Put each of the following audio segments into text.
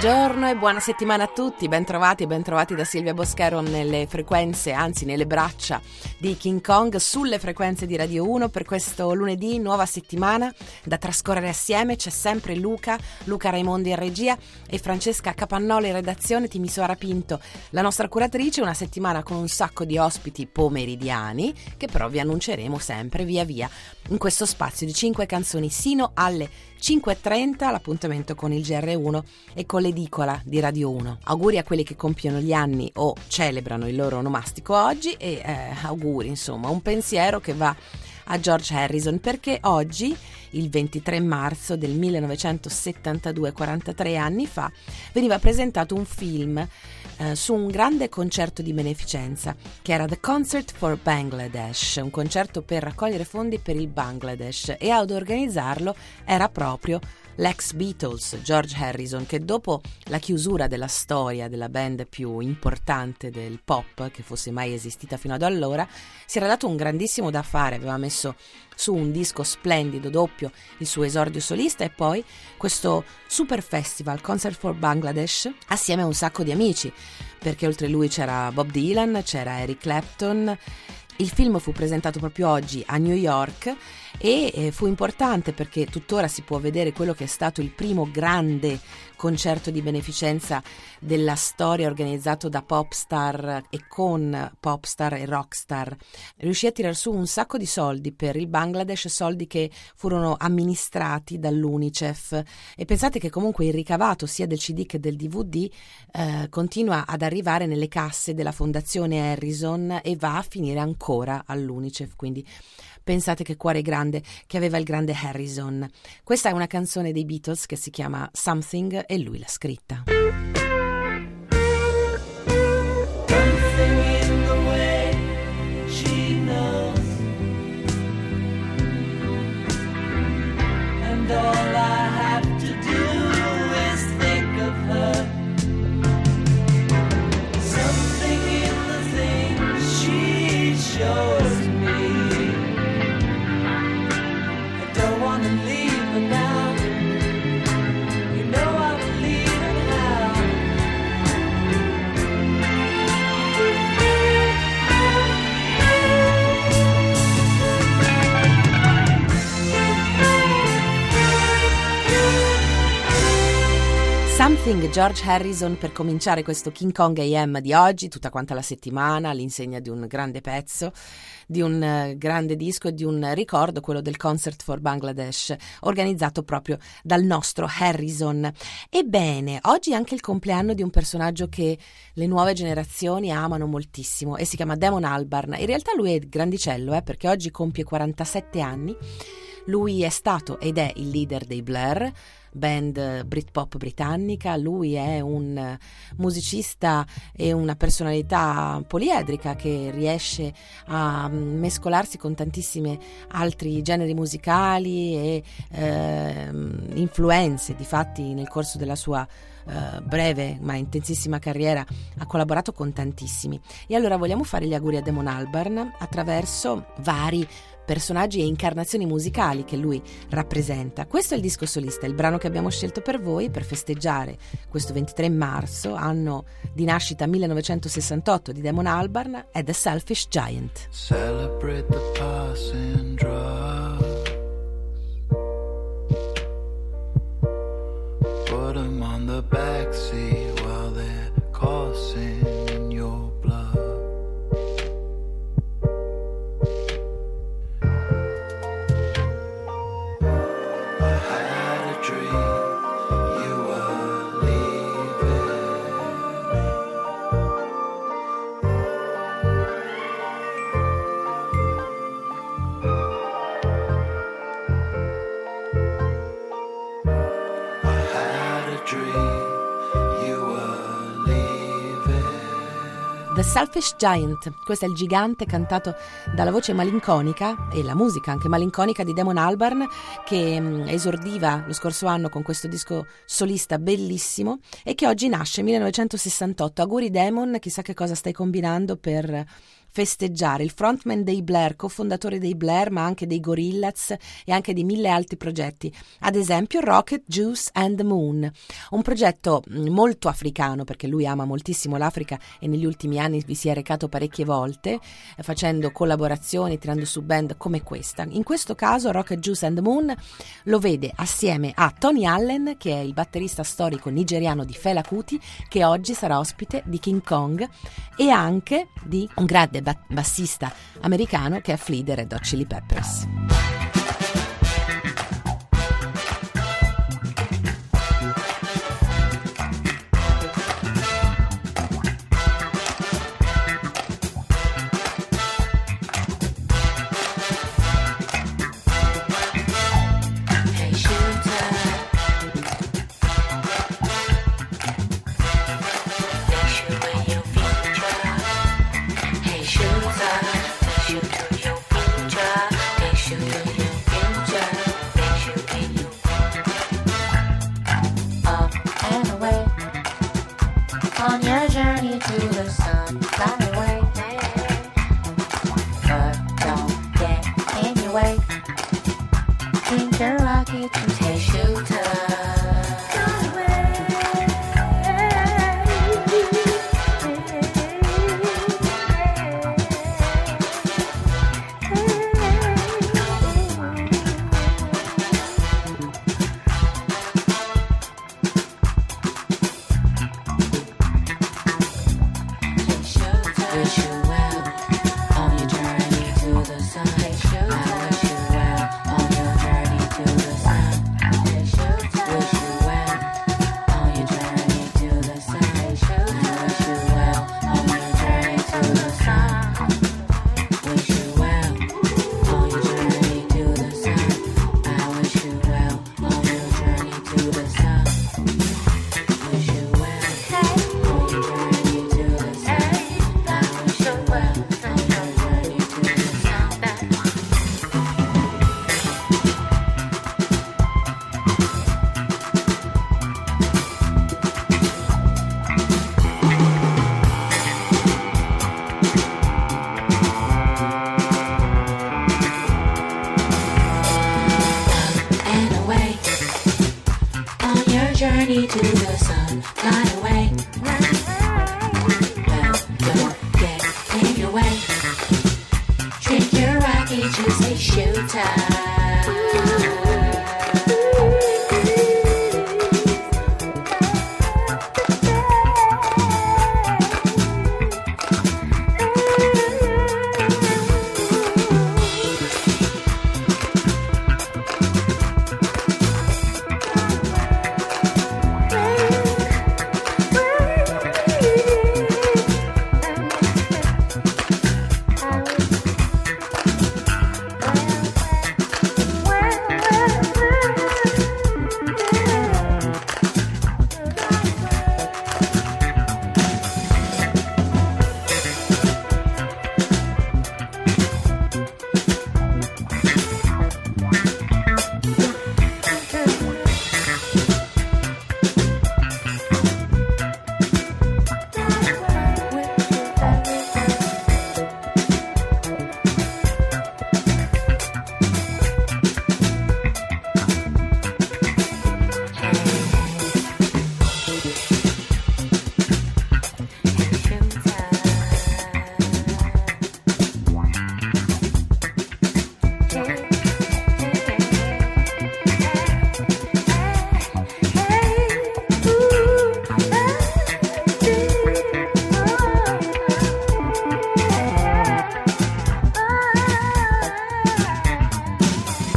Buongiorno e buona settimana a tutti, bentrovati e bentrovati da Silvia Boschero nelle frequenze, anzi nelle braccia di King Kong sulle frequenze di Radio 1 per questo lunedì, nuova settimana da trascorrere assieme. C'è sempre Luca, Luca Raimondi in regia e Francesca Capannolo in redazione, Timisoara Pinto, la nostra curatrice, una settimana con un sacco di ospiti pomeridiani che però vi annunceremo sempre via via in questo spazio di 5 canzoni sino alle 5.30 l'appuntamento con il GR1 e con l'edicola di Radio 1. Auguri a quelli che compiono gli anni o celebrano il loro onomastico oggi e eh, auguri insomma un pensiero che va a George Harrison perché oggi, il 23 marzo del 1972, 43 anni fa, veniva presentato un film eh, su un grande concerto di beneficenza che era The Concert for Bangladesh, un concerto per raccogliere fondi per il Bangladesh e ad organizzarlo era proprio l'ex Beatles, George Harrison, che dopo la chiusura della storia della band più importante del pop che fosse mai esistita fino ad allora, si era dato un grandissimo da fare, aveva messo su un disco splendido doppio, il suo esordio solista e poi questo super festival Concert for Bangladesh assieme a un sacco di amici, perché oltre lui c'era Bob Dylan, c'era Eric Clapton. Il film fu presentato proprio oggi a New York e eh, fu importante perché tuttora si può vedere quello che è stato il primo grande concerto di beneficenza della storia organizzato da Popstar e con Popstar e Rockstar. Riuscì a tirar su un sacco di soldi per il Bangladesh, soldi che furono amministrati dall'UNICEF e pensate che comunque il ricavato sia del CD che del DVD eh, continua ad arrivare nelle casse della fondazione Harrison e va a finire ancora all'UNICEF, quindi Pensate che cuore grande che aveva il grande Harrison. Questa è una canzone dei Beatles che si chiama Something e lui l'ha scritta. all Something George Harrison per cominciare questo King Kong AM di oggi, tutta quanta la settimana, all'insegna di un grande pezzo, di un eh, grande disco e di un ricordo, quello del Concert for Bangladesh, organizzato proprio dal nostro Harrison. Ebbene, oggi è anche il compleanno di un personaggio che le nuove generazioni amano moltissimo e si chiama Damon Albarn. In realtà lui è grandicello, eh, perché oggi compie 47 anni. Lui è stato ed è il leader dei Blur, band Britpop britannica, lui è un musicista e una personalità poliedrica che riesce a mescolarsi con tantissimi altri generi musicali e eh, influenze, difatti nel corso della sua Uh, breve ma intensissima carriera ha collaborato con tantissimi. E allora vogliamo fare gli auguri a Damon Albarn attraverso vari personaggi e incarnazioni musicali che lui rappresenta. Questo è il disco solista, il brano che abbiamo scelto per voi per festeggiare questo 23 marzo, anno di nascita 1968 di Damon Albarn, è The Selfish Giant. Celebrate the passing drugs. Put on the backseat The Selfish Giant, questo è il gigante cantato dalla voce malinconica e la musica anche malinconica di Damon Albarn che mh, esordiva lo scorso anno con questo disco solista bellissimo e che oggi nasce 1968. Auguri Damon, chissà che cosa stai combinando per festeggiare. Il frontman dei Blair, cofondatore dei Blair, ma anche dei Gorillaz e anche di mille altri progetti, ad esempio Rocket, Juice and the Moon, un progetto mm, molto africano perché lui ama moltissimo l'Africa e negli ultimi anni vi si è recato parecchie volte eh, facendo collaborazioni, tirando su band come questa. In questo caso Rocket, Juice and the Moon lo vede assieme a Tony Allen che è il batterista storico nigeriano di Fela Kuti che oggi sarà ospite di King Kong e anche di un grande grande bassista americano che è Flea dei Red Hot Chili Peppers.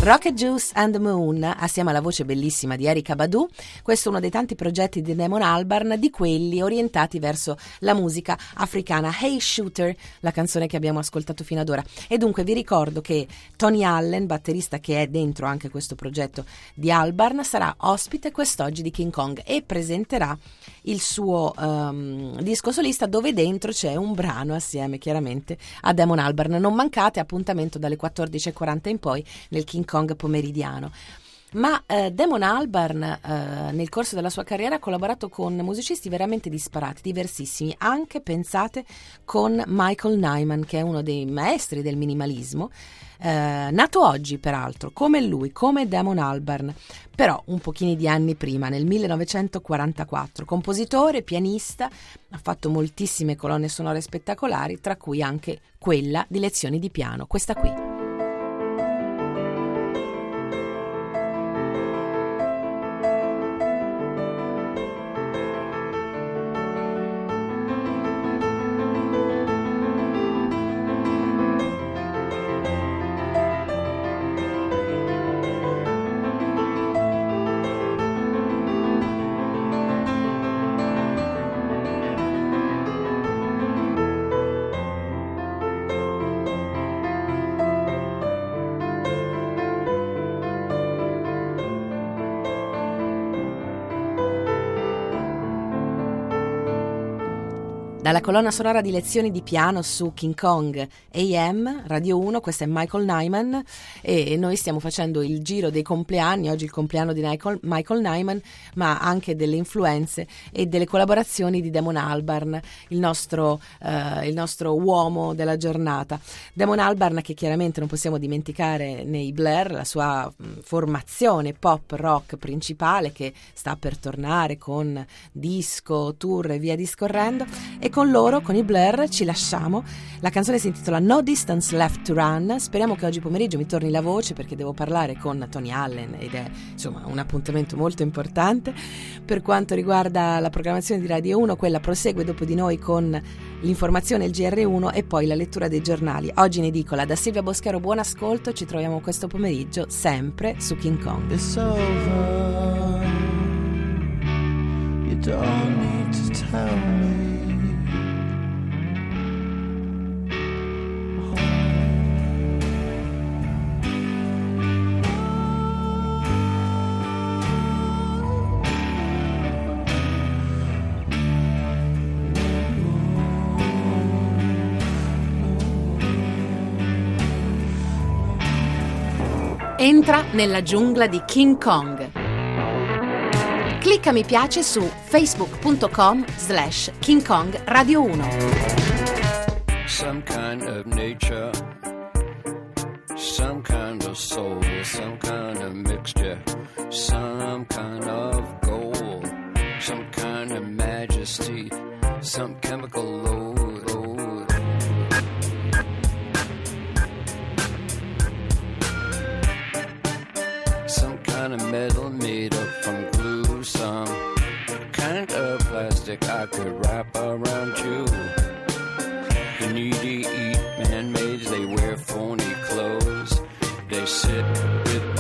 Rocket Juice and the Moon, assieme alla voce bellissima di Erika Badu, questo è uno dei tanti progetti di Damon Albarn, di quelli orientati verso la musica africana. Hey Shooter, la canzone che abbiamo ascoltato fino ad ora. E dunque vi ricordo che Tony Allen, batterista che è dentro anche questo progetto di Albarn, sarà ospite quest'oggi di King Kong e presenterà il suo um, disco solista dove dentro c'è un brano assieme chiaramente a Damon Albarn. Non mancate appuntamento dalle 14.40 in poi nel King Kong Kong pomeridiano. Ma eh, Damon Albarn eh, nel corso della sua carriera ha collaborato con musicisti veramente disparati, diversissimi, anche pensate con Michael Nyman, che è uno dei maestri del minimalismo, eh, nato oggi peraltro, come lui, come Damon Albarn, però un pochino di anni prima, nel 1944. Compositore, pianista, ha fatto moltissime colonne sonore spettacolari, tra cui anche quella di lezioni di piano, questa qui. Dalla colonna sonora di lezioni di piano su King Kong AM, Radio 1, questo è Michael Nyman e noi stiamo facendo il giro dei compleanni, oggi il compleanno di Michael, Michael Nyman, ma anche delle influenze e delle collaborazioni di Damon Albarn, il nostro, uh, il nostro uomo della giornata. Damon Albarn che chiaramente non possiamo dimenticare nei Blair, la sua mh, formazione pop rock principale che sta per tornare con disco, tour e via discorrendo e con loro, con i Blair, ci lasciamo. La canzone si intitola No Distance Left to Run. Speriamo che oggi pomeriggio mi torni la voce perché devo parlare con Tony Allen ed è insomma un appuntamento molto importante. Per quanto riguarda la programmazione di Radio 1, quella prosegue dopo di noi con l'informazione, il GR1 e poi la lettura dei giornali. Oggi in edicola da Silvia Boschero, buon ascolto, ci troviamo questo pomeriggio sempre su King Kong. It's over. You don't need to tell me. Entra nella giungla di King Kong. Clicca mi piace su facebook.com slash King Kong Radio 1. Some kind of nature, some kind of soul, some kind of mixture, some kind of gold, some kind of majesty, some chemical load. Kind of metal made up from glue, some kind of plastic I could wrap around you. The needy eat man-made, they wear phony clothes. They sit with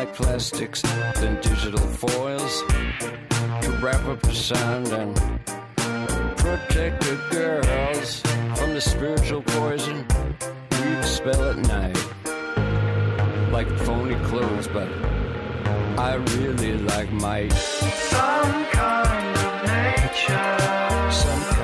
like plastics than digital foils to wrap up the sound and protect the girls from the spiritual poison we expel at night. Like phony clothes, but I really like my Some kind of nature. Some